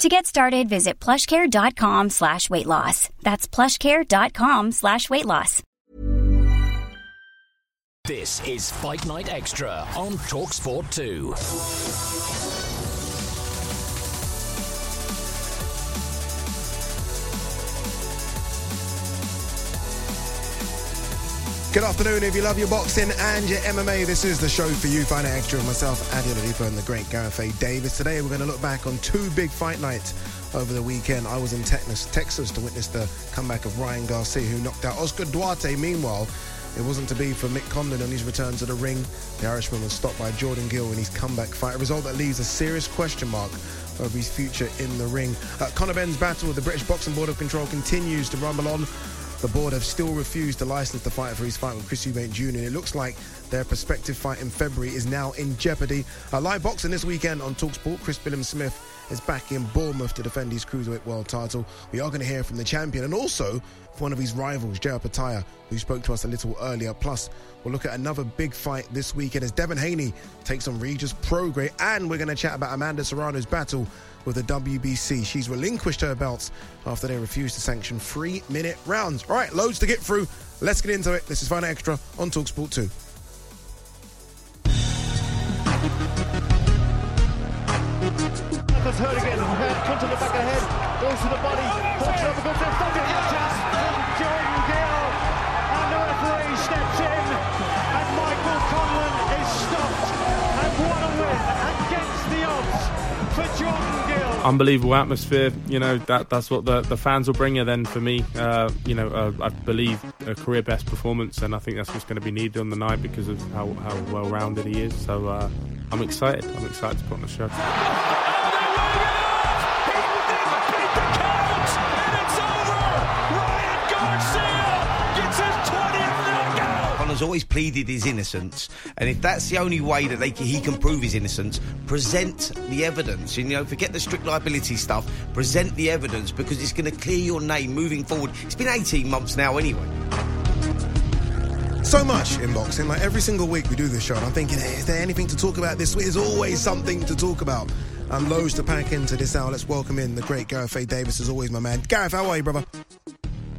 To get started, visit plushcare.com slash weight loss. That's plushcare.com slash weight loss. This is Fight Night Extra on TalkSport 2. Good afternoon. If you love your boxing and your MMA, this is the show for you. Night Extra myself, Ade Oladipo, and the great Gareth. Davies. Today, we're going to look back on two big fight nights over the weekend. I was in Texas, Texas to witness the comeback of Ryan Garcia, who knocked out Oscar Duarte. Meanwhile, it wasn't to be for Mick Conlan on his return to the ring. The Irishman was stopped by Jordan Gill in his comeback fight, a result that leaves a serious question mark over his future in the ring. Uh, Conor Benn's battle with the British Boxing Board of Control continues to rumble on. The board have still refused to license the fighter for his fight with Chris Eubank Jr. And it looks like their prospective fight in February is now in jeopardy. Uh, live boxing this weekend on Talksport. Chris Billam-Smith is back in Bournemouth to defend his cruiserweight world title. We are going to hear from the champion and also one of his rivals, Jai Opetaia, who spoke to us a little earlier. Plus, we'll look at another big fight this weekend as Devin Haney takes on Regis Prograis, and we're going to chat about Amanda Serrano's battle with the WBC. She's relinquished her belts after they refused to sanction three minute rounds. All right, loads to get through. Let's get into it. This is Fight Extra on Talksport 2. hurt again. Comes to the back of the head, goes to the body. Jordan Gill, and the referee steps in, and Michael is stopped. And what a win against the odds for. Unbelievable atmosphere. You know that that's what the, the fans will bring you. Then for me, uh, you know, uh, I believe a career best performance, and I think that's what's going to be needed on the night because of how, how well rounded he is. So uh, I'm excited. I'm excited to put on the show. Has always pleaded his innocence, and if that's the only way that they, he can prove his innocence, present the evidence. You know, forget the strict liability stuff. Present the evidence because it's going to clear your name moving forward. It's been 18 months now, anyway. So much in boxing. Like every single week we do this show, and I'm thinking, hey, is there anything to talk about this week? There's always something to talk about. And loads to pack into this hour. Let's welcome in the great Gareth A. Davies, as always, my man. Gareth, how are you, brother?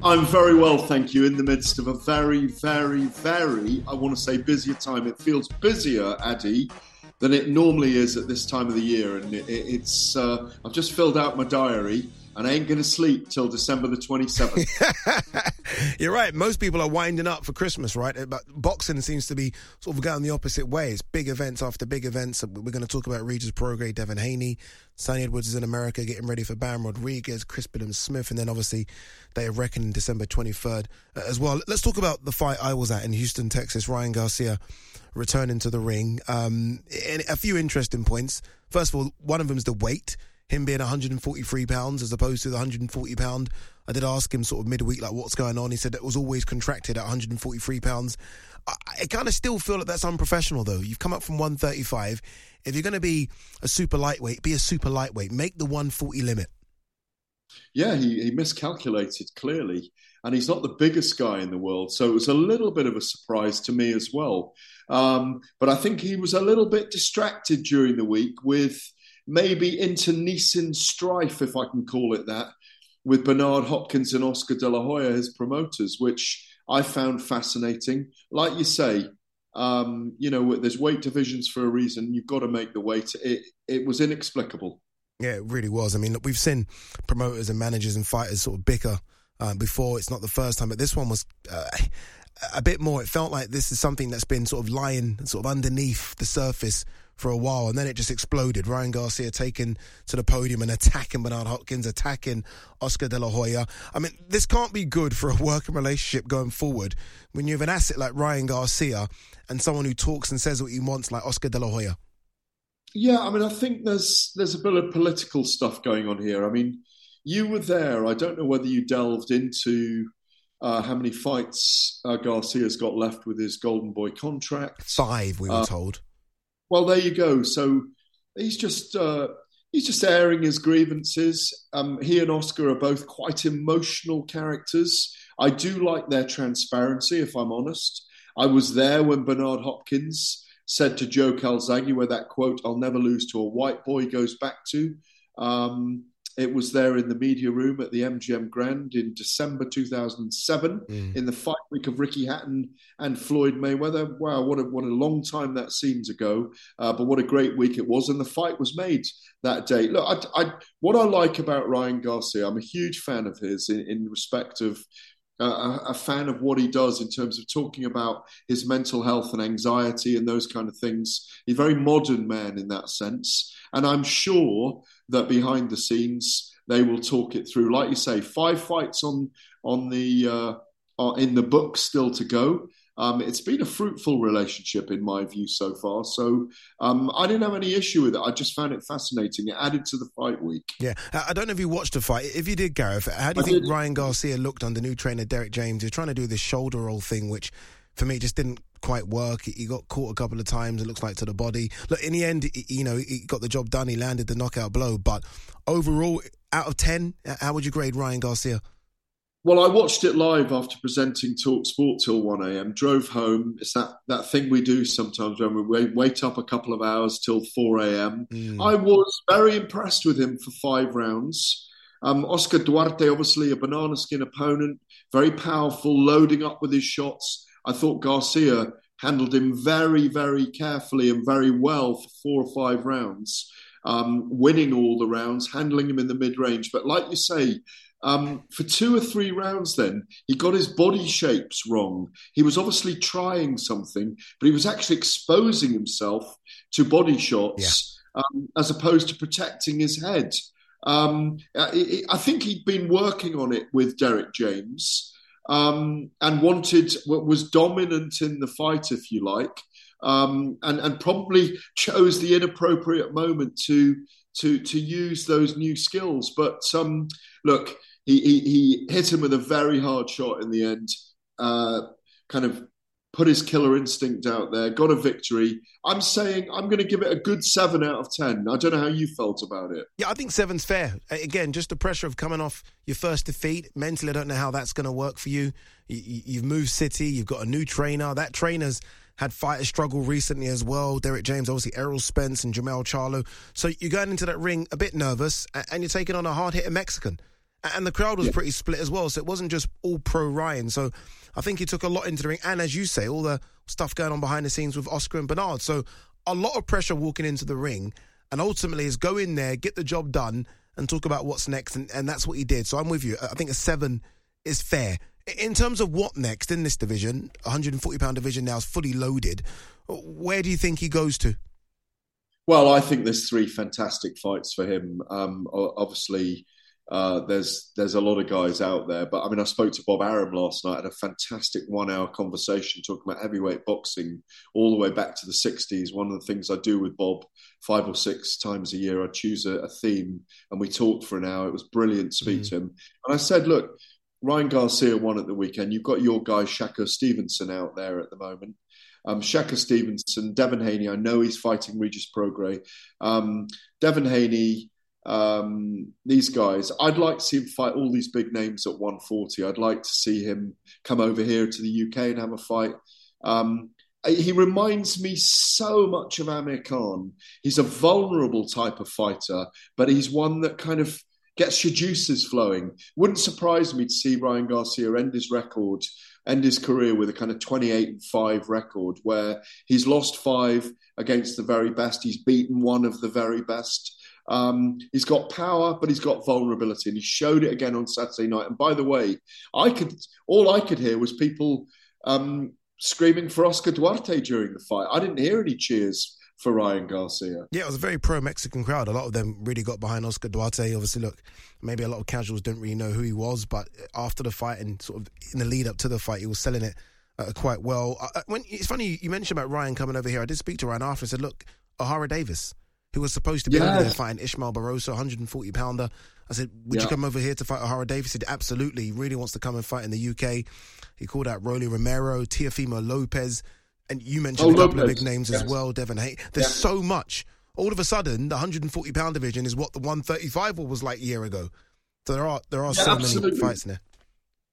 I'm very well, thank you. In the midst of a very, very, very, I want to say busier time. It feels busier, Ade, than it normally is at this time of the year. And it, it's, uh, I've just filled out my diary and I ain't going to sleep till December the 27th. You're right. Most people are winding up for Christmas, right? But boxing seems to be sort of going the opposite way. It's big events after big events. We're going to talk about Regis Prograis, Devin Haney, Sunny Edwards is in America getting ready for Bam Rodriguez, Chris Billam-Smith, and then obviously they are reckoning December 23rd uh, as well. Let's talk about the fight I was at in Houston, Texas. Ryan Garcia returning to the ring. Um, a few interesting points. First of all, one of them is the weight him being 143 pounds as opposed to the 140 pound. I did ask him sort of midweek, like, what's going on? He said it was always contracted at 143 pounds. I, I kind of still feel that that's unprofessional, though. You've come up from 135. If you're going to be a super lightweight, be a super lightweight. Make the 140 limit. Yeah, he, he miscalculated clearly. And he's not the biggest guy in the world. So it was a little bit of a surprise to me as well. Um, but I think he was a little bit distracted during the week with maybe internecine strife, if I can call it that, with Bernard Hopkins and Oscar De La Hoya, his promoters, which I found fascinating. Like you say, um, you know, there's weight divisions for a reason. You've got to make the weight. It it was inexplicable. Yeah, it really was. I mean, we've seen promoters and managers and fighters sort of bicker uh, before. It's not the first time, but this one was. Uh, a bit more. It felt like this is something that's been sort of lying sort of underneath the surface for a while, and then it just exploded. Ryan Garcia taken to the podium and attacking Bernard Hopkins, attacking Oscar De La Hoya. I mean, this can't be good for a working relationship going forward when you have an asset like Ryan Garcia and someone who talks and says what he wants like Oscar De La Hoya. Yeah, I mean, I think there's there's a bit of political stuff going on here. I mean, you were there. I don't know whether you delved into uh, how many fights uh, Garcia's got left with his Golden Boy contract. Five, we were uh, told. Well, there you go. So he's just uh, he's just airing his grievances. Um, he and Oscar are both quite emotional characters. I do like their transparency, if I'm honest. I was there when Bernard Hopkins said to Joe Calzaghe, where that quote "I'll never lose to a white boy" goes back to. Um, it was there in the media room at the MGM Grand in December 2007 mm. in the fight week of Ricky Hatton and Floyd Mayweather. Wow, what a what a long time that seems ago, uh, but what a great week it was, and the fight was made that day. Look, I, I, what I like about Ryan Garcia, I'm a huge fan of his in, in respect of uh, a, fan of what he does in terms of talking about his mental health and anxiety and those kind of things. He's a very modern man in that sense. And I'm sure that behind the scenes, they will talk it through. Like you say, five fights on on the uh, in the book still to go. Um, it's been a fruitful relationship in my view so far. So um, I didn't have any issue with it. I just found it fascinating. It added to the fight week. Yeah, I don't know if you watched the fight. If you did, Gareth, how do you I think did. Ryan Garcia looked under new trainer Derek James? He's trying to do this shoulder roll thing, which for me it just didn't quite work. He got caught a couple of times. It looks like to the body. Look, in the end, you know, he got the job done. He landed the knockout blow. But overall, out of ten, how would you grade Ryan Garcia? Well, I watched it live after presenting Talk Sport till 1 a.m. Drove home. It's that, that thing we do sometimes when we wait, wait up a couple of hours till 4 a.m. Mm. I was very impressed with him for five rounds. Um, Oscar Duarte, obviously a banana skin opponent, very powerful, loading up with his shots. I thought Garcia handled him very, very carefully and very well for four or five rounds, um, winning all the rounds, handling him in the mid range. But like you say, um, for two or three rounds, then he got his body shapes wrong. He was obviously trying something, but he was actually exposing himself to body shots yeah. um, as opposed to protecting his head. Um, I, I, think he'd been working on it with Derek James um, and wanted what was dominant in the fight, if you like, um, and and probably chose the inappropriate moment to to to use those new skills. But um, look he, he, he hit him with a very hard shot in the end, uh, kind of put his killer instinct out there, got a victory. I'm saying I'm going to give it a good seven out of 10. I don't know how you felt about it. Yeah, I think seven's fair. Again, just the pressure of coming off your first defeat. Mentally, I don't know how that's going to work for you. You've moved city, you've got a new trainer. That trainer's had fighter struggle recently as well. Derek James, obviously Errol Spence and Jermell Charlo. So you're going into that ring a bit nervous and you're taking on a hard hitter Mexican and the crowd was yeah. pretty split as well. So it wasn't just all pro Ryan. So I think he took a lot into the ring, and as you say, all the stuff going on behind the scenes with Oscar and Bernard. So a lot of pressure walking into the ring, and ultimately is go in there, get the job done, and talk about what's next, and, and that's what he did. So I'm with you. I think a seven is fair. In terms of what next in this division, 140 pound division now is fully loaded. Where do you think he goes to? Well, I think there's three fantastic fights for him. Um, obviously, uh, there's there's a lot of guys out there, but I mean, I spoke to Bob Arum last night, had a fantastic one-hour conversation talking about heavyweight boxing all the way back to the '60s. One of the things I do with Bob five or six times a year, I choose a, a theme and we talked for an hour. It was brilliant to speak mm. to him, and I said, look, Ryan Garcia won at the weekend. You've got your guy Shakur Stevenson out there at the moment. Um, Shakur Stevenson, Devin Haney. I know he's fighting Regis Prograis. Um, Devin Haney um, these guys. I'd like to see him fight all these big names at 140. I'd like to see him come over here to the UK and have a fight. Um, he reminds me so much of Amir Khan. He's a vulnerable type of fighter, but he's one that kind of gets your juices flowing. Wouldn't surprise me to see Ryan Garcia end his record, end his career with a kind of 28 and 5 record where he's lost five against the very best. He's beaten one of the very best. Um, he's got power, but he's got vulnerability, and he showed it again on Saturday night. And by the way, I could all I could hear was people um, screaming for Oscar Duarte during the fight. I didn't hear any cheers for Ryan Garcia. Yeah, it was a very pro Mexican crowd. A lot of them really got behind Oscar Duarte. Obviously, look, maybe a lot of casuals didn't really know who he was, but after the fight and sort of in the lead up to the fight, he was selling it uh, quite well. Uh, uh when It's funny you mentioned about Ryan coming over here. I did speak to Ryan after and said, look, Ohara Davies, who was supposed to be yes. over there fighting Ismael Barroso, 140 pounder. I said, would yeah. you come over here to fight Ohara Davies? He said, absolutely. He really wants to come and fight in the UK. He called out Rolly Romero, Teofimo Lopez. And you mentioned oh, a couple Lopez. of big names yes. as well, Devin Hay. There's yeah. so much. All of a sudden, the 140 pound division is what the 135 was like a year ago. So there are there are yeah, so absolutely. many fights there.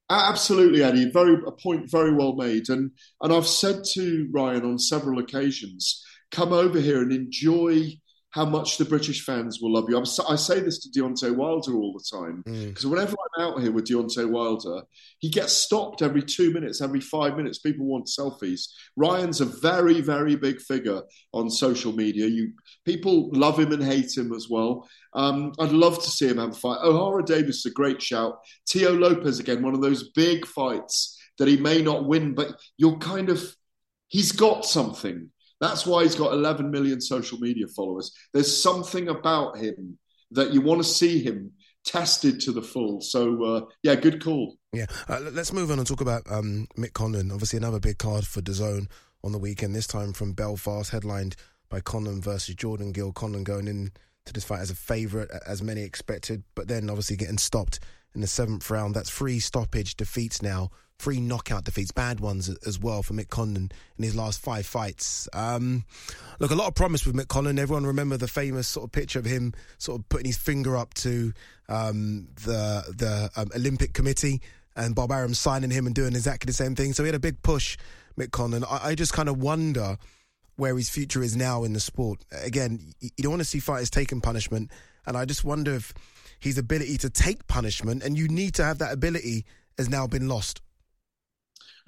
Absolutely, Ade. Very a point very well made. And and I've said to Ryan on several occasions, come over here and enjoy how much the British fans will love you. I'm, i say this to Deontay Wilder all the time because mm. whenever I'm out here with Deontay Wilder, he gets stopped every two minutes, every five minutes. People want selfies. Ryan's a very, very big figure on social media. You people love him and hate him as well. Um, I'd love to see him have a fight. Ohara Davies is a great shout. Teo Lopez again, one of those big fights that he may not win, but you're kind of he's got something that's why he's got 11 million social media followers. There's something about him that you want to see him tested to the full. So, uh, yeah, good call. Yeah. Uh, let's move on and talk about um, Mick Conlan. Obviously, another big card for DAZN on the weekend, this time from Belfast, headlined by Conlan versus Jordan Gill. Conlan going in to this fight as a favourite, as many expected, but then obviously getting stopped in the seventh round. That's three stoppage defeats now three knockout defeats, bad ones as well for Mick Conlan in his last five fights. Um, look, a lot of promise with Mick Conlan. Everyone remember the famous sort of picture of him sort of putting his finger up to um, the the um, Olympic Committee and Bob Arum signing him and doing exactly the same thing. So he had a big push, Mick Conlan. I, I just kind of wonder where his future is now in the sport. Again, you don't want to see fighters taking punishment, and I just wonder if his ability to take punishment, and you need to have that ability, has now been lost.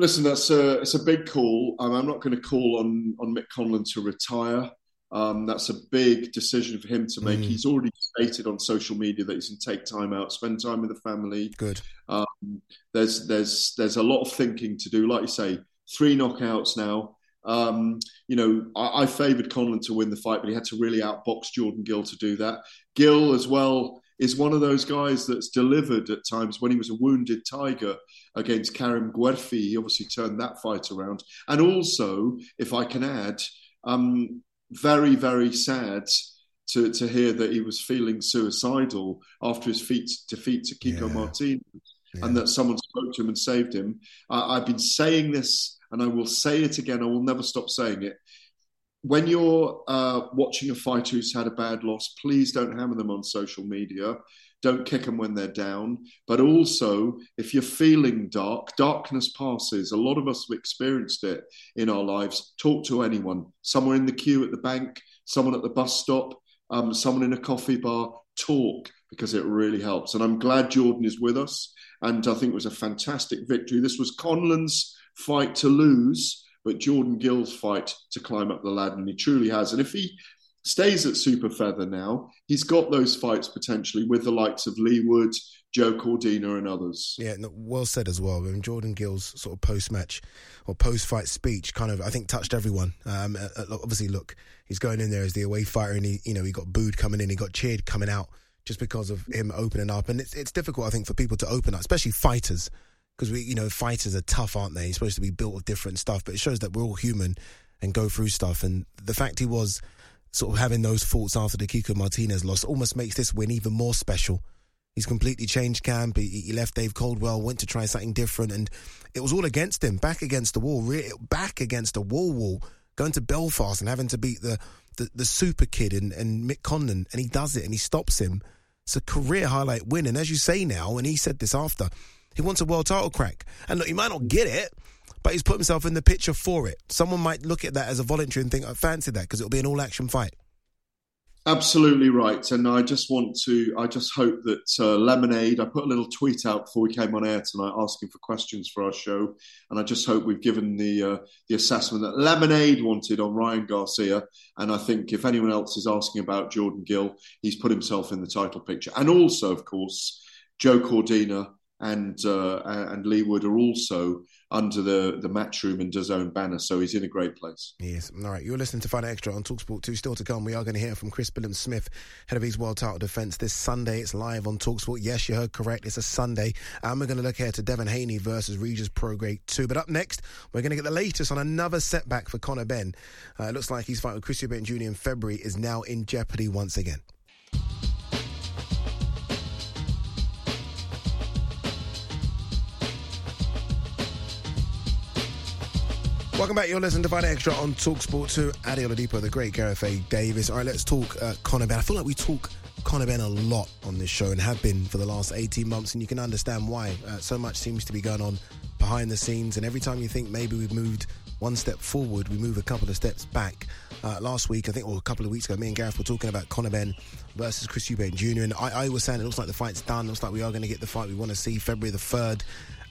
Listen, that's a it's a big call. Um, I'm not going to call on on Mick Conlan to retire. Um, that's a big decision for him to make. Mm. He's already stated on social media that he's going to take time out, spend time with the family. Good. Um, there's there's there's a lot of thinking to do. Like you say, three knockouts now. Um, you know, I, I favoured Conlan to win the fight, but he had to really outbox Jordan Gill to do that. Gill as well is one of those guys that's delivered at times when he was a wounded tiger against Karim Guerfi. He obviously turned that fight around. And also, if I can add, um, very, very sad to, to hear that he was feeling suicidal after his feat, defeat to Kiko yeah. Martinez yeah. and that someone spoke to him and saved him. Uh, I've been saying this and I will say it again. I will never stop saying it when you're uh, watching a fighter who's had a bad loss, please don't hammer them on social media. Don't kick them when they're down. But also, if you're feeling dark, darkness passes. A lot of us have experienced it in our lives. Talk to anyone, someone in the queue at the bank, someone at the bus stop, um, someone in a coffee bar. Talk because it really helps. And I'm glad Jordan is with us. And I think it was a fantastic victory. This was Conlan's fight to lose but Jordan Gill's fight to climb up the ladder, and he truly has. And if he stays at super feather now, he's got those fights potentially with the likes of Leigh Wood, Joe Cordina, and others. Yeah, well said as well. I mean, Jordan Gill's sort of post match or post fight speech kind of, I think, touched everyone. Um, obviously, look, he's going in there as the away fighter, and he, you know, he got booed coming in, he got cheered coming out just because of him opening up. And it's, it's difficult, I think, for people to open up, especially fighters because we, you know, fighters are tough, aren't they? He's supposed to be built of different stuff, but it shows that we're all human and go through stuff. And the fact he was sort of having those thoughts after the Kiko Martinez loss almost makes this win even more special. He's completely changed camp. He, he left Dave Coldwell, went to try something different, and it was all against him, back against the wall, re- back against a wall wall, going to Belfast and having to beat the the, the super kid and, and Mick Conlan, and he does it and he stops him. It's a career highlight win, and as you say now, and he said this after, he wants a world title crack. And look, he might not get it, but he's put himself in the picture for it. Someone might look at that as a voluntary and think, I fancy that because it'll be an all action fight. Absolutely right. And I just want to, I just hope that uh, Lemonade, I put a little tweet out before we came on air tonight asking for questions for our show. And I just hope we've given the, uh, the assessment that Lemonade wanted on Ryan Garcia. And I think if anyone else is asking about Jordan Gill, he's put himself in the title picture. And also, of course, Joe Cordina and uh, and Wood are also under the the Matchroom and DAZN banner, so he's in a great place. Yes, all right. You're listening to Fight Extra on Talksport 2. Still to come, we are going to hear from Chris Billam-Smith, head of his world title defence this Sunday. It's live on Talksport. Yes, you heard correct. It's a Sunday, and we're going to look ahead to Devin Haney versus Regis Prograis 2. But up next, we're going to get the latest on another setback for Conor Benn. Uh, it looks like his fight with Chris Eubank Jr. in February is now in jeopardy once again. Welcome back. You're listening to Fight Extra on Talksport 2. Ade Oladipo, the great Gareth A. Davies. All right, let's talk uh, Conor Benn. I feel like we talk Conor Benn a lot on this show and have been for the last 18 months, and you can understand why. Uh, so much seems to be going on behind the scenes, and every time you think maybe we've moved one step forward, we move a couple of steps back. Uh, last week, I think, or a couple of weeks ago, me and Gareth were talking about Conor Benn versus Chris Eubank Jr., and I, I was saying it looks like the fight's done. It looks like we are going to get the fight we want to see February the 3rd.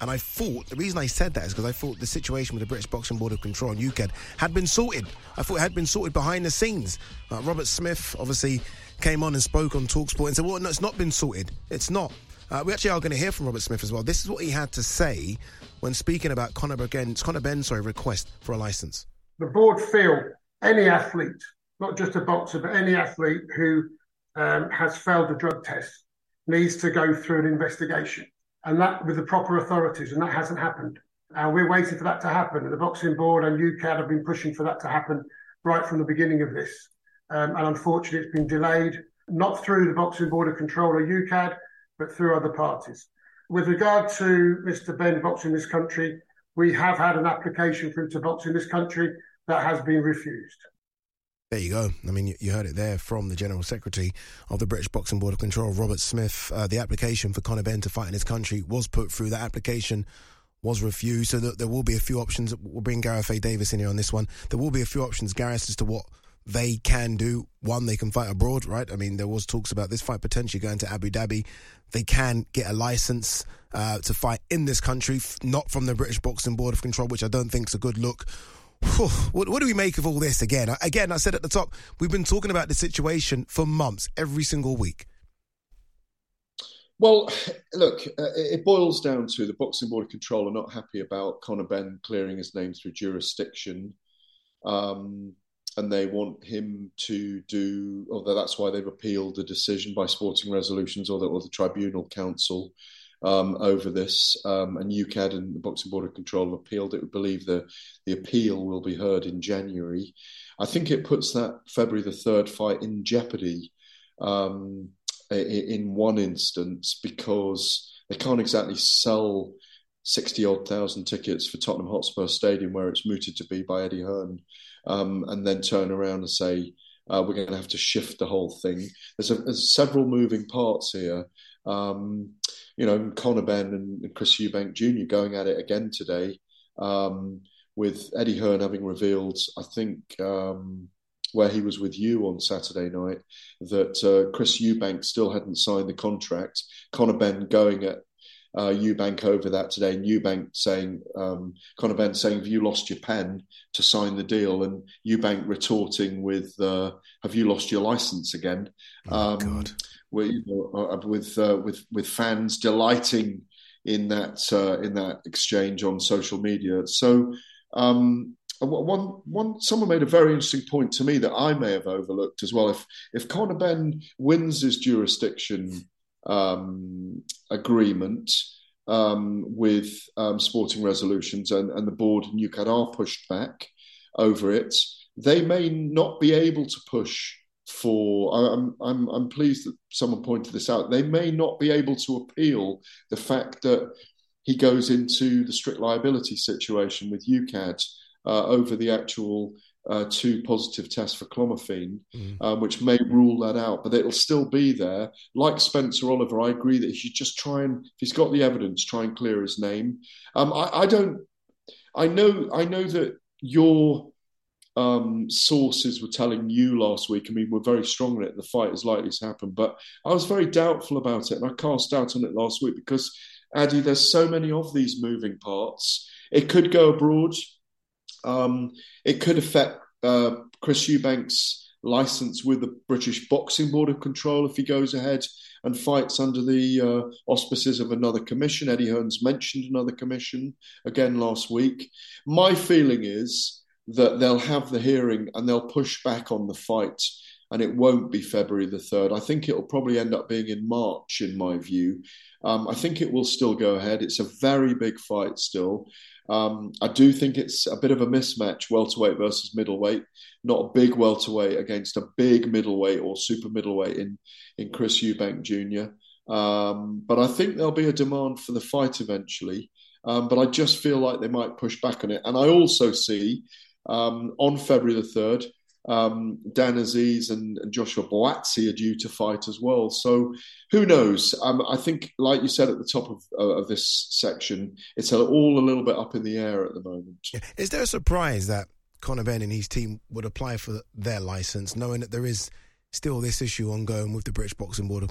And I thought, the reason I said that is because I thought the situation with the British Boxing Board of Control and UKAD had been sorted. I thought it had been sorted behind the scenes. Uh, Robert Smith obviously came on and spoke on Talksport and said, well, no, it's not been sorted. It's not. Uh, we actually are going to hear from Robert Smith as well. This is what he had to say when speaking about Conor Benn's, Conor Benn's sorry, request for a license. The board feel any athlete, not just a boxer, but any athlete who um, has failed a drug test needs to go through an investigation and that with the proper authorities, and that hasn't happened. And we're waiting for that to happen. And the boxing board and UKAD have been pushing for that to happen right from the beginning of this. Um, and unfortunately, it's been delayed, not through the boxing board of control or UKAD, but through other parties. With regard to Mr. Benn boxing this country, we have had an application for him to box in this country that has been refused. There you go. I mean, you heard it there from the General Secretary of the British Boxing Board of Control, Robert Smith. Uh, the application for Conor Benn to fight in his country was put through. That application was refused. So there will be a few options. We'll bring Gareth A. Davies in here on this one. There will be a few options, Gareth, as to what they can do. One, they can fight abroad, right? I mean, there was talks about this fight potentially going to Abu Dhabi. They can get a license uh, to fight in this country, not from the British Boxing Board of Control, which I don't think is a good look what, what, do we make of all this again? Again, I said at the top, we've been talking about the situation for months, every single week. Well, look, uh, it boils down to the Boxing Board of Control are not happy about Conor Benn clearing his name through jurisdiction. Um, and they want him to do, although that's why they've appealed the decision by sporting resolutions or the, or the Tribunal Council um, over this, um, and UKAD and the Boxing Board of Control have appealed it. We believe the the appeal will be heard in January. I think it puts that February the third fight in jeopardy um, in one instance because they can't exactly sell sixty odd thousand tickets for Tottenham Hotspur Stadium where it's mooted to be by Eddie Hearn, um, and then turn around and say. Uh, we're going to have to shift the whole thing. There's, a, there's several moving parts here. Um, you know, Conor Benn and Chris Eubank Jr. going at it again today, um, with Eddie Hearn having revealed, I think, um, where he was with you on Saturday night, that uh, Chris Eubank still hadn't signed the contract. Conor Benn going at uh, Eubank over that today, and Eubank saying, um, Conor Benn saying, "Have you lost your pen to sign the deal?" And Eubank retorting with, uh, "Have you lost your license again?" Oh, um, God with you know, uh, uh, with uh, with with fans delighting in that uh, in that exchange on social media. So um, one one someone made a very interesting point to me that I may have overlooked as well. If if Conor Benn wins his jurisdiction um, agreement. Um, with um, sporting resolutions and, and the board in are pushed back over it, they may not be able to push for I'm, I'm I'm pleased that someone pointed this out. They may not be able to appeal the fact that he goes into the strict liability situation with UKAD uh, over the actual uh, two positive tests for clomiphene, mm. um, which may rule that out, but it'll still be there. Like Spencer Oliver, I agree that he should just try and, if he's got the evidence, try and clear his name. Um, I, I don't. I know. I know that your um, sources were telling you last week. I mean, we're very strong on it. The fight is likely to happen, but I was very doubtful about it, and I cast doubt on it last week because, Ade, there's so many of these moving parts. It could go abroad. Um, it could affect uh, Chris Eubank's license with the British Boxing Board of Control if he goes ahead and fights under the uh, auspices of another commission. Eddie Hearn's mentioned another commission again last week. My feeling is that they'll have the hearing and they'll push back on the fight and it won't be February the 3rd. I think it'll probably end up being in March, in my view. Um, I think it will still go ahead. It's a very big fight still. Um, I do think it's a bit of a mismatch, welterweight versus middleweight. Not a big welterweight against a big middleweight or super middleweight in, in Chris Eubank Jr. Um, but I think there'll be a demand for the fight eventually. Um, but I just feel like they might push back on it. And I also see um, on February the 3rd, um, Dan Azeez and, and, Joshua Buatsi are due to fight as well. So who knows? Um, I think, like you said at the top of, uh, of this section, it's all a little bit up in the air at the moment. Is there a surprise that Conor Benn and his team would apply for their license, knowing that there is still this issue ongoing with the British Boxing Board of.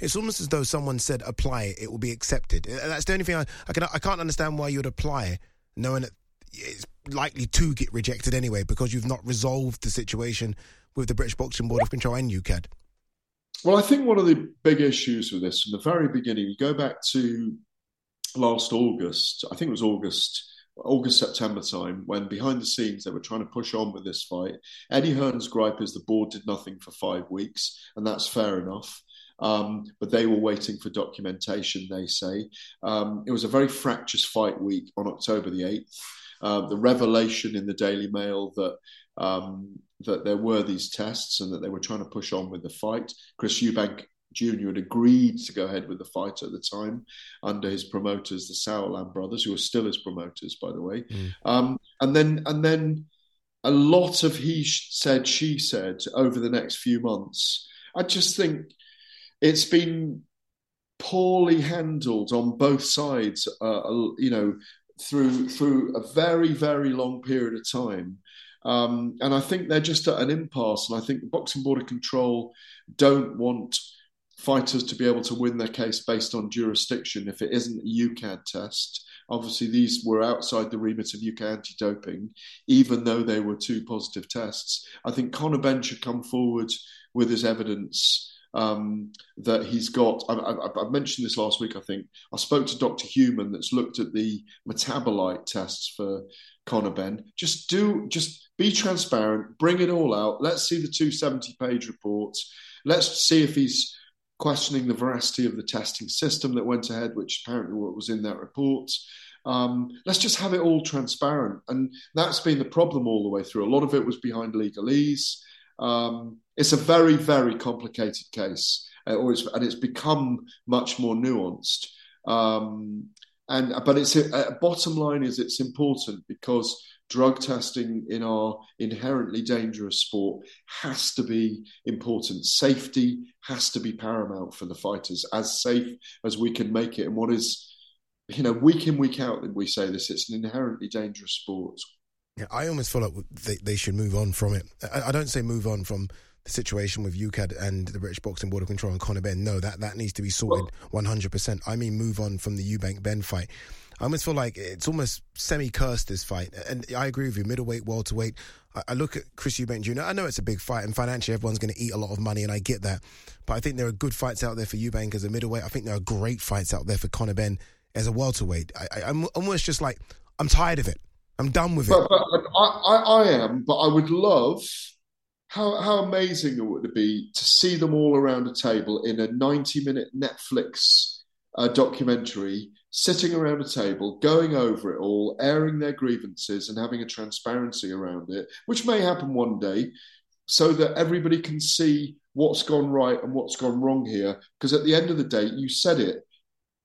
It's almost as though someone said, "Apply it; it will be accepted." That's the only thing I, I can I can't understand why you would apply, knowing that it's likely to get rejected anyway because you've not resolved the situation with the British Boxing Board of Control and UKAD? Well, I think one of the big issues with this from the very beginning, you go back to last August, I think it was August. August, September time, when behind the scenes they were trying to push on with this fight. Eddie Hearn's gripe is the board did nothing for five weeks, and that's fair enough. Um, but they were waiting for documentation, they say. Um, it was a very fractious fight week on October the 8th. Uh, the revelation in the Daily Mail that um, that there were these tests and that they were trying to push on with the fight. Chris Eubank Jr. had agreed to go ahead with the fight at the time under his promoters, the Sauerland brothers, who are still his promoters, by the way. Mm. Um, and then and then a lot of he said, she said over the next few months. I just think it's been poorly handled on both sides. Uh, you know, through through a very very long period of time. Um, and I think they're just at an impasse. And I think the Boxing Board of Control don't want fighters to be able to win their case based on jurisdiction if it isn't a UKAD test. Obviously, these were outside the remit of UK anti doping, even though they were two positive tests. I think Conor Benn should come forward with his evidence um, that he's got. I, I, mentioned this last week, I think. I spoke to Dr. Human that's looked at the metabolite tests for Conor Benn. Just do, just be transparent, bring it all out. Let's see the 270 page reports. Let's see if he's questioning the veracity of the testing system that went ahead, which apparently what was in that report. Um, let's just have it all transparent. And that's been the problem all the way through. A lot of it was behind legalese. Um, it's a very, very complicated case, uh, or it's, and it's become much more nuanced. Um, and but it's a, a bottom line is it's important because drug testing in our inherently dangerous sport has to be important. Safety has to be paramount for the fighters, as safe as we can make it. And what is, you know, week in, week out, we say this, it's an inherently dangerous sport. Yeah, I almost feel like they, they should move on from it. I, I don't say move on from the situation with UKAD and the British Boxing Board of Control and Conor Benn. No, that, that needs to be sorted hundred percent. I mean, move on from the Eubank Benn fight. I almost feel like it's almost semi cursed this fight, and I agree with you. Middleweight, welterweight. I, I look at Chris Eubank Jr. I know it's a big fight, and financially everyone's going to eat a lot of money, and I get that. But I think there are good fights out there for Eubank as a middleweight. I think there are great fights out there for Conor Benn as a welterweight. I, I, I'm almost just like I'm tired of it. I'm done with it. But, but I, I, am, but I would love. How, how amazing it would be to see them all around a table in a 90 minute Netflix uh, documentary, sitting around a table, going over it all, airing their grievances, and having a transparency around it, which may happen one day, so that everybody can see what's gone right and what's gone wrong here. Because at the end of the day, you said it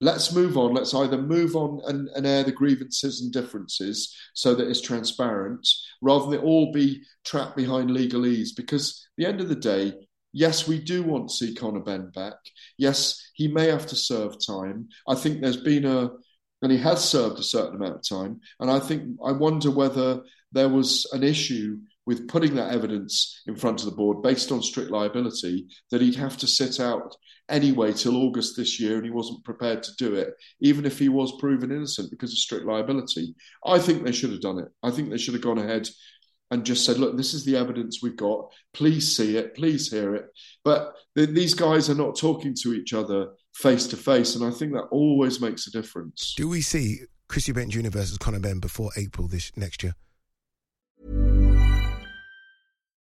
let's move on. Let's either move on and, and, air the grievances and differences so that it's transparent, rather than it all be trapped behind legalese. Because at the end of the day, yes, we do want to see Conor Benn back. Yes, he may have to serve time. I think there's been a, and he has served a certain amount of time. And I think I wonder whether there was an issue with putting that evidence in front of the board based on strict liability that he'd have to sit out anyway till August this year, and he wasn't prepared to do it, even if he was proven innocent because of strict liability. I think they should have done it. I think they should have gone ahead and just said, look, this is the evidence we've got. Please see it. Please hear it. But th- these guys are not talking to each other face to face. And I think that always makes a difference. Do we see Chris Eubank Jr. versus Conor Benn before April this next year?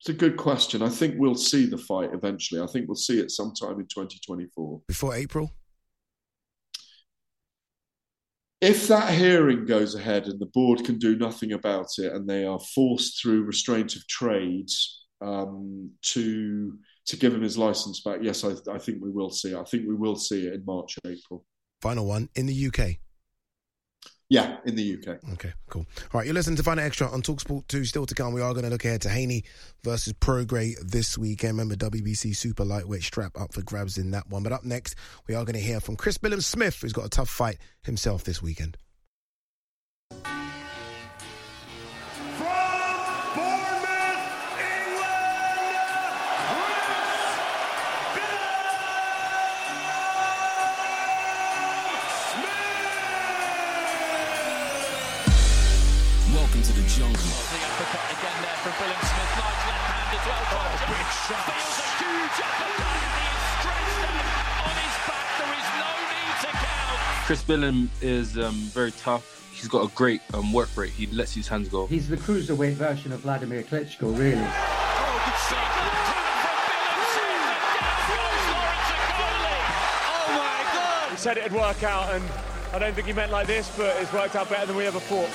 It's a good question. I think we'll see the fight eventually. I think we'll see it sometime in 2024. Before April? If that hearing goes ahead and the board can do nothing about it and they are forced through restraint of trade um, to to give him his license back, yes, I, I think we will see it. I think we will see it in March, April. Final one in the UK. Yeah, in the UK. Okay, cool. All right, you're listening to Fight Extra on Talksport 2. Still to come, we are going to look ahead to Haney versus Prograis this weekend. Remember, WBC Super Lightweight strap up for grabs in that one. But up next, we are going to hear from Chris Billam-Smith, who's got a tough fight himself this weekend. From Billam Smith. Nice left hand as well. Oh, big shot. Feels a huge uppercut and he is stretched out on his back. There is no need to count. Chris Billam is um, very tough. He's got a great um, work rate. He lets his hands go. He's the cruiserweight version of Vladimir Klitschko, really. Oh, good shot. Oh my God! He said it'd work out, and I don't think he meant like this, but it's worked out better than we ever thought.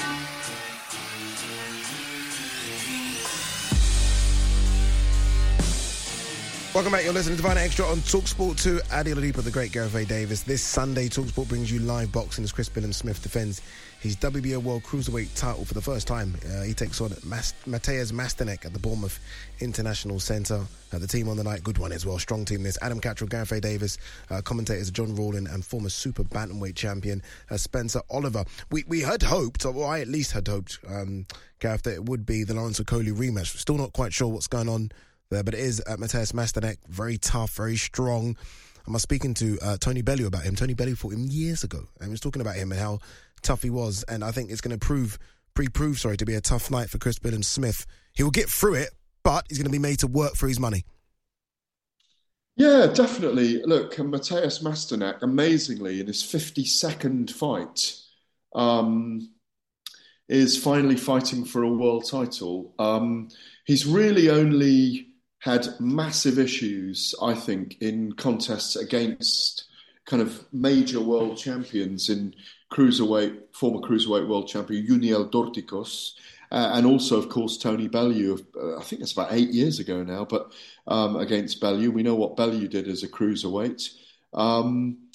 Welcome back. You're listening to Fight Extra on Talksport 2. Ade Oladipo, the great Gareth. Davies. This Sunday, Talksport brings you live boxing as Chris Billam-Smith defends his WBO World Cruiserweight title for the first time. Uh, he takes on Mas- Mateusz Masternak at the Bournemouth International Centre. Uh, the team on the night, good one as well. Strong team this. Adam Catterall, Gareth. Davies, uh, commentators John Rawling and former super bantamweight champion uh, Spencer Oliver. We we had hoped, or I at least had hoped, um, Gareth, that it would be the Lawrence Okolie rematch. Still not quite sure what's going on there, but it is uh, Mateusz Masternak, very tough, very strong. I was speaking to uh, Tony Bellew about him. Tony Bellew fought him years ago, and he was talking about him and how tough he was. And I think it's going to prove, pre-prove, sorry, to be a tough night for Chris Billam-Smith. He will get through it, but he's going to be made to work for his money. Yeah, definitely. Look, Mateusz Masternak, amazingly, in his 52nd fight, um, is finally fighting for a world title. Um, he's really only had massive issues, I think, in contests against kind of major world champions in cruiserweight, former cruiserweight world champion Yuniel Dorticos, uh, and also, of course, Tony Bellew. Uh, I think it's about eight years ago now, but um, against Bellew, we know what Bellew did as a cruiserweight. Um,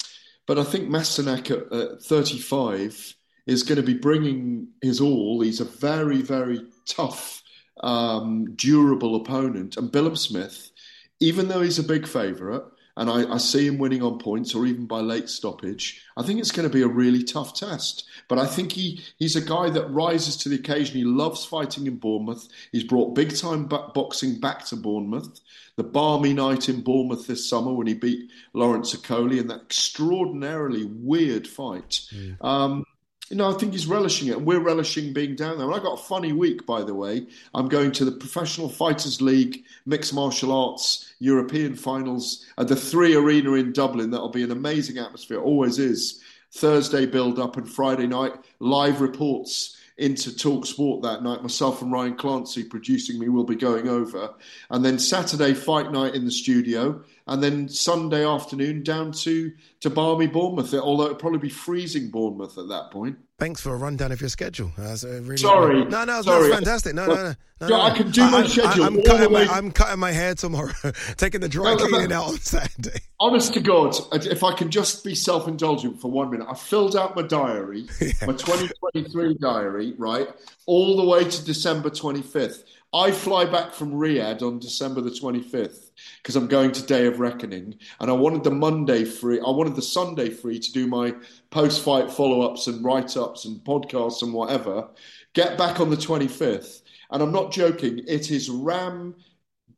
but I think Masternak at, at 35 is going to be bringing his all. He's a very, very tough um, durable opponent. And Billam Smith, even though he's a big favourite, and I, I, see him winning on points or even by late stoppage, I think it's going to be a really tough test. But I think he, he's a guy that rises to the occasion. He loves fighting in Bournemouth. He's brought big time boxing back to Bournemouth. The balmy night in Bournemouth this summer when he beat Lawrence Okolie in that extraordinarily weird fight. Mm. Um, you know, I think he's relishing it, and we're relishing being down there. And I got a funny week, by the way. I'm going to the Professional Fighters League Mixed Martial Arts European Finals at the Three Arena in Dublin. That'll be an amazing atmosphere, always is. Thursday build up and Friday night live reports into Talk Sport that night. Myself and Ryan Clancy producing me will be going over, and then Saturday fight night in the studio, and then Sunday afternoon down to to balmy Bournemouth. Although it'll probably be freezing Bournemouth at that point. Thanks for a rundown of your schedule. Uh, really sorry, no, no, sorry. that's fantastic. No, no, no, no, no. I can do my I, schedule. I, am cutting my, I'm cutting my hair tomorrow, taking the dry no, cleaning out on Saturday. Honest to God, if I can just be self-indulgent for one minute, I filled out my diary, yeah. my 2023 diary, right, all the way to December 25th. I fly back from Riyadh on December the 25th because I'm going to Day of Reckoning, and I wanted the Monday free. I wanted the Sunday free to do my post-fight follow-ups and write-ups and podcasts and whatever. Get back on the 25th, and I'm not joking. It is ram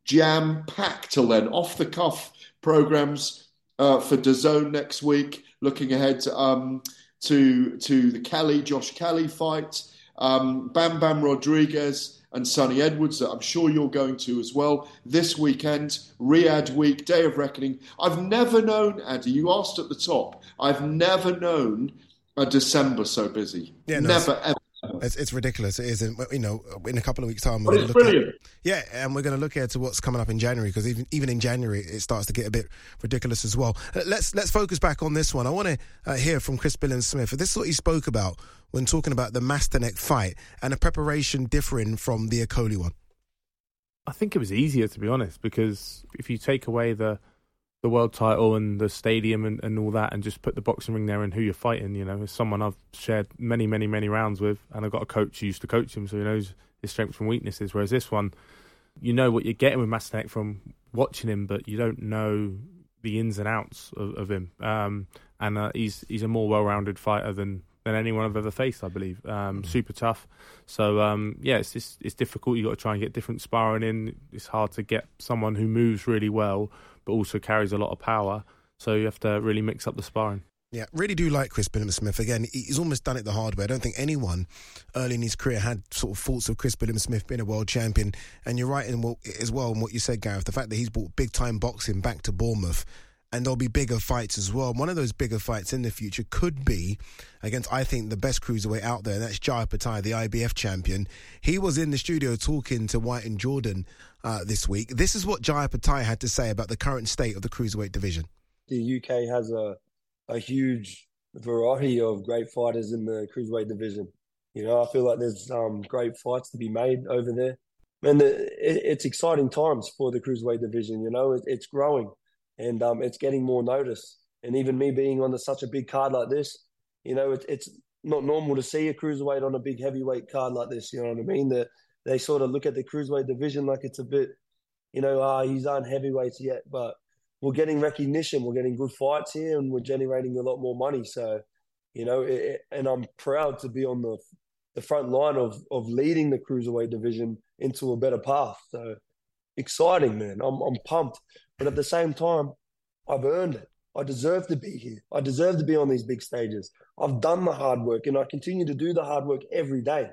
jam packed till then. Off the cuff programs uh, for DAZN next week. Looking ahead to um, to to the Kelly Josh Kelly fight. Um, Bam Bam Rodriguez and Sonny Edwards that I'm sure you're going to as well this weekend, Riyadh week, Day of Reckoning. I've never known, Andy, you asked at the top, I've never known a December so busy. Yeah, no, never, ever. It's, it's, ridiculous. It is. You know, in a couple of weeks' time, we're but it's brilliant. At, yeah, and we're going to look ahead to what's coming up in January because even even in January, it starts to get a bit ridiculous as well. Let's let's focus back on this one. I want to uh, hear from Chris Billam-Smith. This is what he spoke about when talking about the Masternak fight and the preparation differing from the Okolie one. I think it was easier to be honest because if you take away the the world title and the stadium and, and all that and just put the boxing ring there and who you're fighting, you know, is someone I've shared many, many, many rounds with and I've got a coach who used to coach him so he knows his strengths and weaknesses. Whereas this one, you know what you're getting with Masternak from watching him, but you don't know the ins and outs of, of him. Um, and uh, he's he's a more well-rounded fighter than than anyone I've ever faced, I believe. Um, mm. Super tough. So um, yeah, it's just, it's difficult. You got to try and get different sparring in. It's hard to get someone who moves really well but also carries a lot of power. So you have to really mix up the sparring. Yeah, really do like Chris Billam-Smith. Again, he's almost done it the hard way. I don't think anyone early in his career had sort of thoughts of Chris Billam-Smith being a world champion. And you're right in what, as well in what you said, Gareth. The fact that he's brought big time boxing back to Bournemouth and there'll be bigger fights as well. One of those bigger fights in the future could be against, I think, the best cruiserweight out there, and that's Jai Opetaia, the IBF champion. He was in the studio talking to White and Jordan uh, this week. This is what Jai Opetaia had to say about the current state of the cruiserweight division. The UK has a a huge variety of great fighters in the cruiserweight division. You know, I feel like there's um, great fights to be made over there. And the, it, it's exciting times for the cruiserweight division. You know, it, it's growing and um, it's getting more notice. And even me being on the, such a big card like this, you know, it, it's not normal to see a cruiserweight on a big heavyweight card like this. You know what I mean? That they sort of look at the cruiserweight division like it's a bit, you know, ah, uh, he's on heavyweights yet, but we're getting recognition, we're getting good fights here, and we're generating a lot more money. So, you know, it, and I'm proud to be on the the front line of of leading the cruiserweight division into a better path. So exciting, man. I'm I'm pumped. But at the same time, I've earned it. I deserve to be here. I deserve to be on these big stages. I've done the hard work and I continue to do the hard work every day.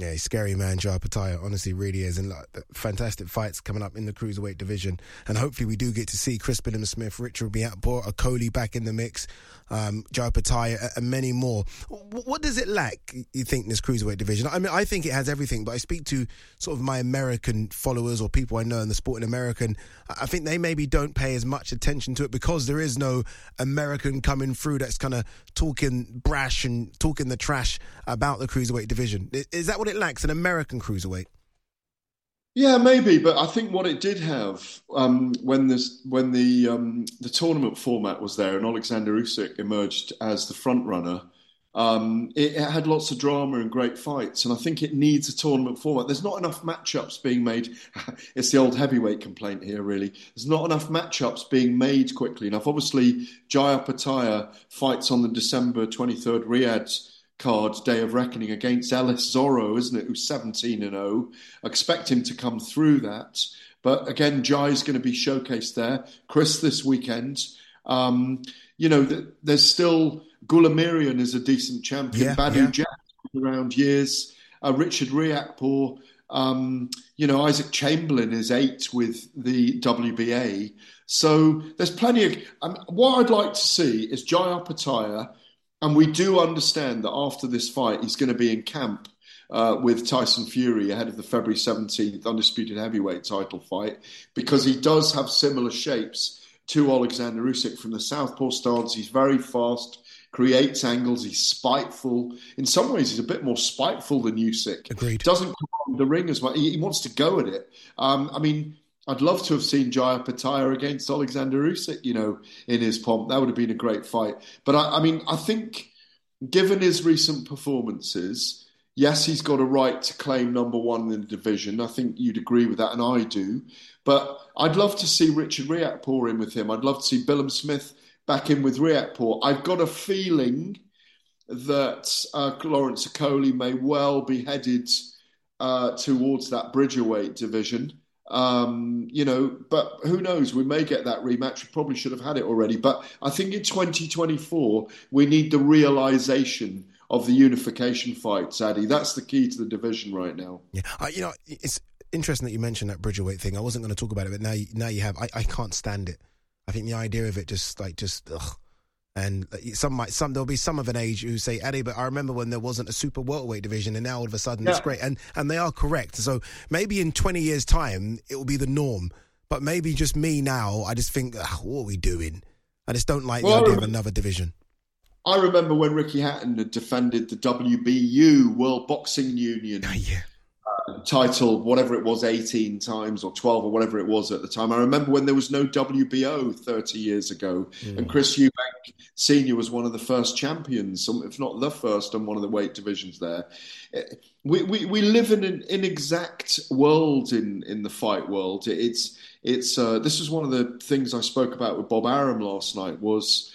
Yeah, he's scary man, Jai Opetaia. Honestly, really is, and like, fantastic fights coming up in the cruiserweight division. And hopefully, we do get to see Chris Billam-Smith, Richard Riakporhe, Okolie back in the mix, um, Jai Opetaia, and many more. What does it lack? You think this cruiserweight division? I mean, I think it has everything. But I speak to sort of my American followers or people I know in the sport in American. I think they maybe don't pay as much attention to it because there is no American coming through that's kind of talking brash and talking the trash about the cruiserweight division. Is that what it lacks? An American cruiserweight? Yeah, maybe, but I think what it did have um, when this when the um, the tournament format was there and Alexander Usyk emerged as the front runner, Um, it, it, had lots of drama and great fights, and I think it needs a tournament format. There's not enough matchups being made. it's the old heavyweight complaint here, really. There's not enough matchups being made quickly enough. Obviously, Jai Opetaia fights on the December 23rd Riyadh card, Day of Reckoning, against Ellis Zorro, isn't it? Who's 17 and 0. Expect him to come through that. But again, Jai's going to be showcased there. Chris this weekend. Um, you know, there's still Goulamirian is a decent champion. Yeah, Badou yeah. Jack around years. Uh, Richard Riakporhe. Um, you know, Isaac Chamberlain is eight with the WBA. So there's plenty of. Um, what I'd like to see is Jai Opetaia, and we do understand that after this fight, he's going to be in camp uh, with Tyson Fury ahead of the February 17th undisputed heavyweight title fight because he does have similar shapes to Alexander Usyk from the southpaw stance. He's very fast, creates angles. He's spiteful. In some ways, he's a bit more spiteful than Usyk. Agreed. Doesn't the ring as much. He, he wants to go at it. Um, I mean, I'd love to have seen Jai Opetaia against Alexander Usyk, you know, in his pomp. That would have been a great fight. But I, I mean, I think given his recent performances, yes, he's got a right to claim number one in the division. I think you'd agree with that, and I do. But I'd love to see Richard Riakporhe in with him. I'd love to see Billam Smith back in with Riakporhe. I've got a feeling that uh, Lawrence Okolie may well be headed uh, towards that Bridgerweight division. Um, you know, but who knows? We may get that rematch. We probably should have had it already. But I think in 2024, we need the realization of the unification fight, Sadie. That's the key to the division right now. Yeah, you know, it's interesting that you mentioned that Bridgerweight thing. I wasn't going to talk about it, but now, you, now you have. I, I can't stand it. I think the idea of it just like just ugh. And some might, some there'll be some of an age who say, Ade, but I remember when there wasn't a super welterweight division, and now all of a sudden Yeah. it's great, and and they are correct. So maybe in twenty years' time it will be the norm, but maybe just me now, I just think, what are we doing? I just don't like Well, the idea of another division. I remember when Ricky Hatton had defended the WBU World Boxing Union uh, title, whatever it was, 18 times or 12 or whatever it was at the time. I remember when there was no WBO 30 years ago, and Chris Eubank Senior was one of the first champions, if not the first, on one of the weight divisions there. Eh, We, we, we live in an inexact world in, in the fight world. It's it's uh, this was one of the things I spoke about with Bob Arum last night was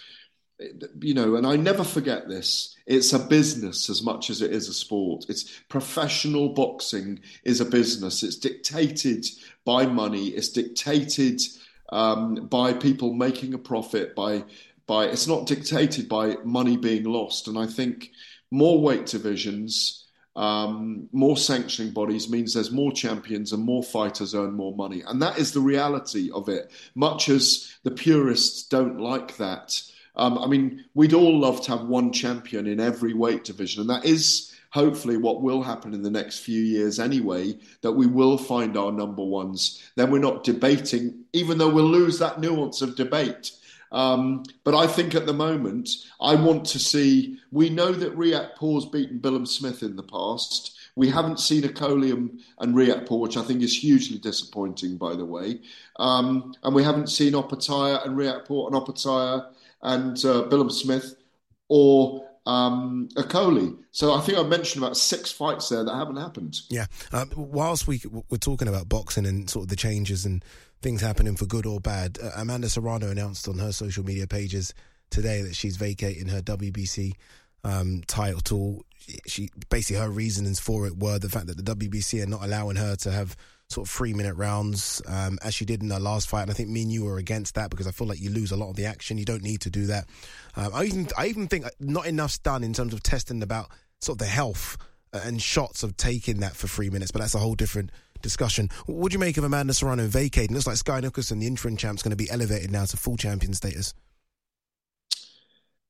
you know, and I never forget this. It's a business as much as it is a sport. It's professional boxing is a business. It's dictated by money. It's dictated um, by people making a profit. By by it's not dictated by money being lost. And I think more weight divisions, um, more sanctioning bodies means there's more champions and more fighters earn more money. And that is the reality of it. Much as the purists don't like that. Um, I mean, we'd all love to have one champion in every weight division, and that is hopefully what will happen in the next few years anyway, that we will find our number ones. Then we're not debating, even though we'll lose that nuance of debate. Um, but I think at the moment, I want to see. We know that Riakporhe's beaten Billam Smith in the past. We haven't seen Okolie and Riakporhe, which I think is hugely disappointing, by the way. Um, and we haven't seen Opetaia and Riakporhe and Opetaia and uh, Billam Smith or um, Okolie. So I think I mentioned about six fights there that haven't happened. Yeah. Um, whilst we we're talking about boxing and sort of the changes and things happening for good or bad, uh, Amanda Serrano announced on her social media pages today that she's vacating her WBC um, title. She basically her reasonings for it were the fact that the WBC are not allowing her to have sort of three minute rounds um, as she did in her last fight. And I think me and you were against that because I feel like you lose a lot of the action. You don't need to do that. Um, I even I even think not enough's done in terms of testing about sort of the health and shots of taking that for three minutes, but that's a whole different discussion. What do you make of Amanda Serrano vacating? Looks like Skye Nicholson, the interim champ, is going to be elevated now to full champion status.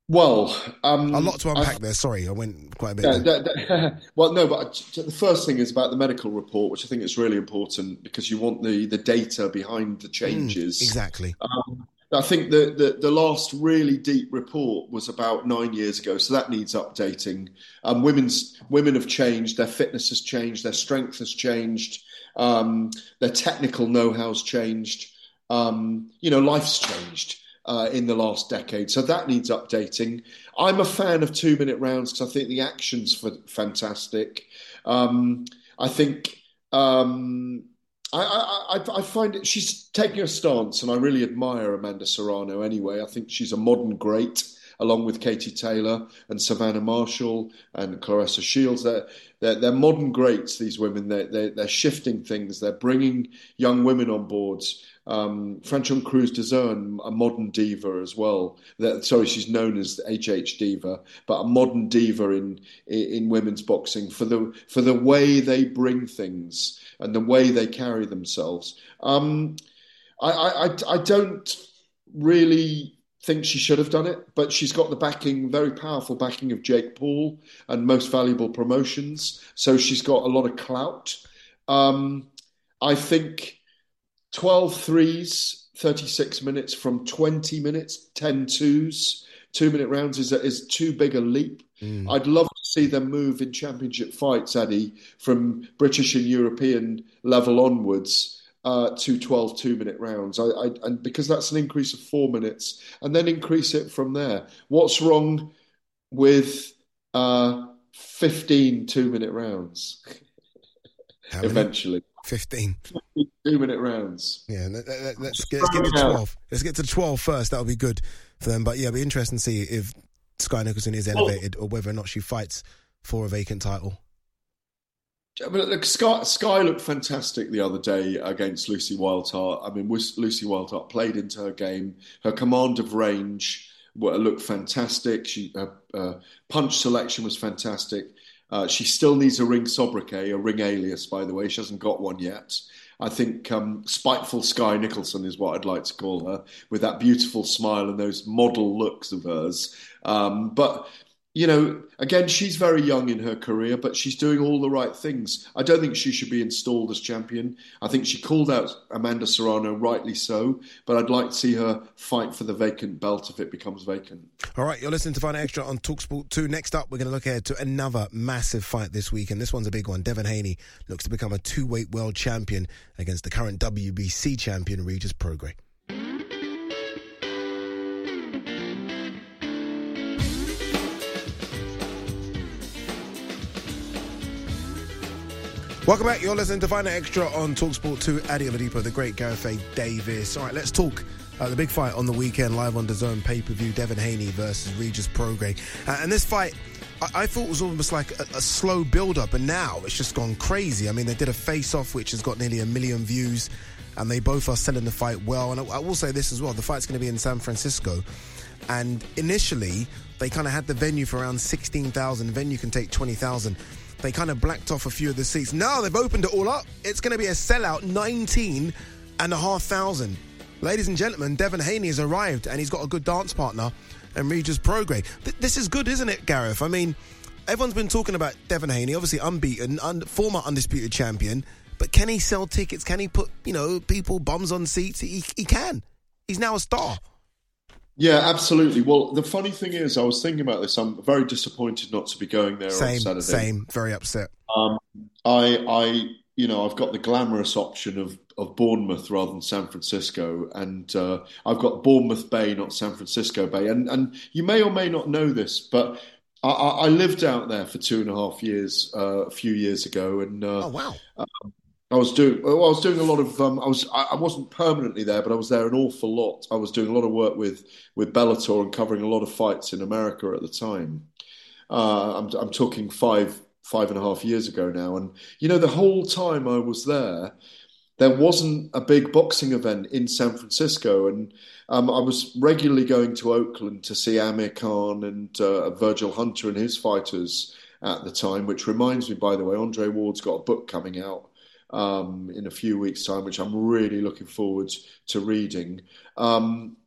Well, um, a lot to unpack I- there. Sorry, I went quite a bit. Yeah, that- that- well, no, but the first thing is about the medical report, which I think is really important because you want the, the data behind the changes. Mm, exactly. Um, I think the, the, the last really deep report was about nine years ago, so that needs updating. Um, women's women have changed, their fitness has changed, their strength has changed, um, their technical know-how's changed. Um, you know, life's changed uh, in the last decade, so that needs updating. I'm a fan of two minute rounds because I think the action's fantastic. Um, I think um, I, I, I, find it, she's taking a stance, and I really admire Amanda Serrano anyway. I think she's a modern great, along with Katie Taylor and Savannah Marshall and Claressa Shields. They're, they're, they're modern greats, these women. They're, they're, they're, shifting things, they're bringing young women on boards. Um, Franchon Crews-Dezurn, a modern diva as well. That, sorry, she's known as HH Diva, but a modern diva in, in women's boxing for the for the way they bring things and the way they carry themselves. Um, I, I, I don't really think she should have done it, but she's got the backing, very powerful backing of Jake Paul and Most Valuable Promotions, so she's got a lot of clout. Um, I think 12 threes, 36 minutes from 20 minutes, 10 twos, two minute rounds is, is too big a leap. Mm. I'd love to see them move in championship fights, Ade, from British and European level onwards. Uh, to 12 two minute rounds. I, I, and because that's an increase of four minutes, and then increase it from there. What's wrong with uh, 15 two minute rounds? Eventually. 15. Two minute rounds. Yeah, let, us let's get, let's get to 12. Let's get to 12 first. That'll be good for them. But yeah, it'll be interesting to see if Skye Nicholson is elevated or whether or not she fights for a vacant title. I mean, look, Skye, Skye looked fantastic the other day against Lucy Wildheart. I mean, Lucy Wildheart played into her game. Her command of range looked fantastic. She, her uh, punch selection was fantastic. Uh, she still needs a ring sobriquet, a ring alias, by the way. She hasn't got one yet. I think um, spiteful Skye Nicholson is what I'd like to call her, with that beautiful smile and those model looks of hers. Um, but you know, again, she's very young in her career, but she's doing all the right things. I don't think she should be installed as champion. I think she called out Amanda Serrano, rightly so, but I'd like to see her fight for the vacant belt if it becomes vacant. All right, you're listening to Fight Extra on Talksport 2. Next up, we're going to look ahead to another massive fight this week, and this one's a big one. Devin Haney looks to become a two weight world champion against the current WBC champion, Regis Prograis. Welcome back. You're listening to Night Extra on Talksport 2. Ade Oladipo, the great Gareth A. Davies. All right, let's talk uh, the big fight on the weekend, live on DAZN pay per view. Devin Haney versus Regis Prograis. Uh, and this fight, I-, I, thought was almost like a, a slow build up, and now it's just gone crazy. I mean, they did a face off, which has got nearly a million views, and they both are selling the fight well. And I, I will say this as well the fight's going to be in San Francisco. And initially, they kind of had the venue for around 16,000. Venue can take 20,000 they kind of blacked off a few of the seats. Now they've opened it all up. It's going to be a sellout, 19 and a half thousand. Ladies and gentlemen, Devin Haney has arrived and he's got a good dance partner and Regis Prograis. Th- this is good, isn't it, Gareth? I mean, everyone's been talking about Devin Haney, obviously unbeaten, un- former undisputed champion. But can he sell tickets? Can he put, you know, people, bums on seats? He, he can. He's now a star. Yeah, absolutely. Well, the funny thing is, I was thinking about this. I'm very disappointed not to be going there same, on Saturday. Same, very upset. Um, I, I, you know, I've got the glamorous option of of Bournemouth rather than San Francisco, and uh, I've got Bournemouth Bay, not San Francisco Bay. And and you may or may not know this, but I, I lived out there for two and a half years uh, a few years ago, and uh, oh wow. Um, I was doing well, I was doing a lot of um, I was I wasn't permanently there, but I was there an awful lot. I was doing a lot of work with with Bellator and covering a lot of fights in America at the time. Uh, I'm I'm talking five five and a half years ago now, and you know the whole time I was there, there wasn't a big boxing event in San Francisco, and um, I was regularly going to Oakland to see Amir Khan and uh, Virgil Hunter and his fighters at the time. Which reminds me, by the way, Andre Ward's got a book coming out um, in a few weeks' time, which I'm really looking forward to reading. Um,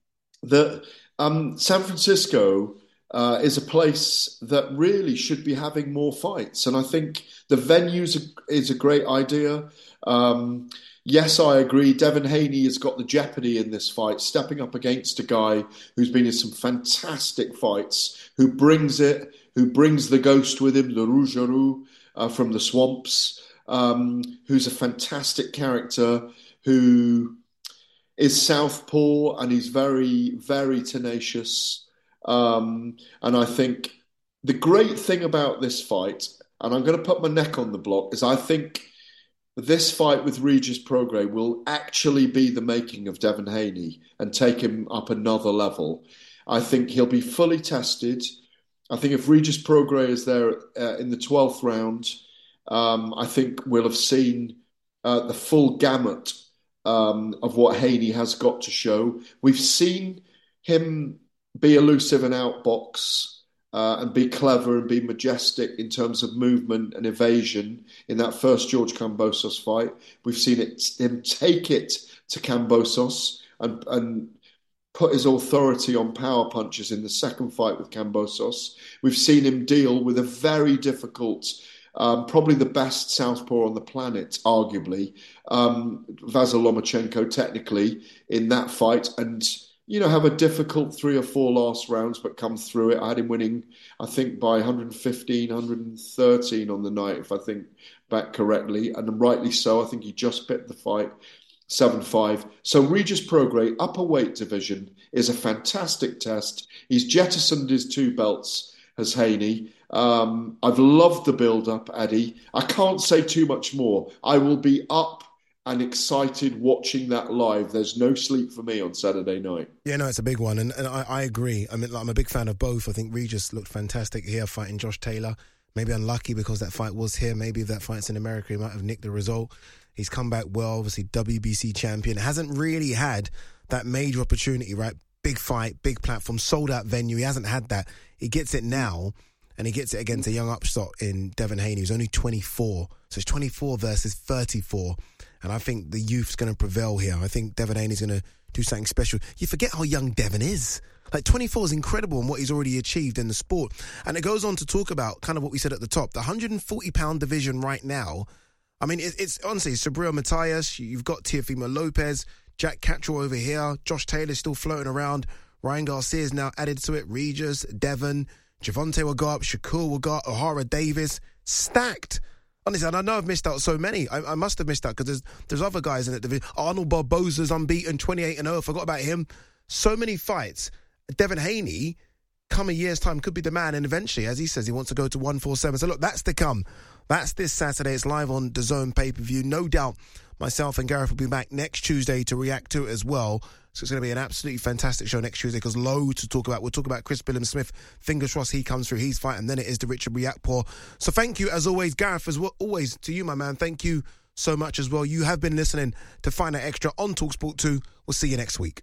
that um, San Francisco uh, is a place that really should be having more fights, and I think the venue is a great idea. Um, yes, I agree. Devin Haney has got the jeopardy in this fight, stepping up against a guy who's been in some fantastic fights, who brings it, who brings the ghost with him, the Rougarou uh, from the swamps um, who's a fantastic character who is southpaw and he's very, very tenacious. Um, and I think the great thing about this fight, and I'm going to put my neck on the block, is I think this fight with Regis Prograis will actually be the making of Devin Haney and take him up another level. I think he'll be fully tested. I think if Regis Prograis is there uh, in the 12th round, um, I think we'll have seen uh, the full gamut um, of what Haney has got to show. We've seen him be elusive and outbox uh, and be clever and be majestic in terms of movement and evasion in that first George Kambosos fight. We've seen it him take it to Kambosos and, and put his authority on power punches in the second fight with Kambosos. We've seen him deal with a very difficult, um, probably the best southpaw on the planet, arguably, um, Lomachenko, technically, in that fight. And you know, have a difficult three or four last rounds, but come through it. I had him winning, I think, by 115, 113 on the night, if I think back correctly, and rightly so. I think he just bit the fight. 7 5. So Regis Prograis, upper weight division, is a fantastic test. He's jettisoned his two belts as Haney. Um, I've loved the build up, Ade. I can't say too much more. I will be up and excited watching that live. There's no sleep for me on Saturday night. Yeah, no, it's a big one, and, and I, I agree. I mean, like, I'm a big fan of both. I think Regis looked fantastic here fighting Josh Taylor. Maybe unlucky because that fight was here. Maybe if that fight's in America, he might have nicked the result. He's come back well, obviously WBC champion. Hasn't really had that major opportunity, right? Big fight, big platform, sold out venue. He hasn't had that. He gets it now, and he gets it against a young upstart in Devin Haney, who's only 24. So it's 24 versus 34. And I think the youth's going to prevail here. I think Devin Haney's going to do something special. You forget how young Devin is. Like 24 is incredible and what he's already achieved in the sport. And it goes on to talk about kind of what we said at the top the 140 pound division right now. I mean, it's, it's honestly Subriel Matias, you've got Teofimo Lopez, Jack Catterall over here, Josh Taylor still floating around, Ryan Garcia is now added to it, Regis, Devin, Gervonta will go up, Shakur will go up, Ohara Davies. stacked. Honestly, and I know I've missed out so many. I, I must have missed out because there's there's other guys in it. division. Arnold Barboza's unbeaten, 28 and 0. I Forgot about him. So many fights. Devin Haney, come a year's time, could be the man. And eventually, as he says, he wants to go to 147. So look, that's to come. That's this Saturday. It's live on DAZN pay per view. No doubt myself and Gareth will be back next Tuesday to react to it as well. So it's going to be an absolutely fantastic show next Tuesday because loads to talk about. We'll talk about Chris Billam-Smith. Fingers crossed he comes through. He's fighting. Then it is the Richard Riakporhe. So thank you as always, Gareth, as well, always to you, my man. Thank you so much as well. You have been listening to Fight Night Extra on Talksport 2. We'll see you next week.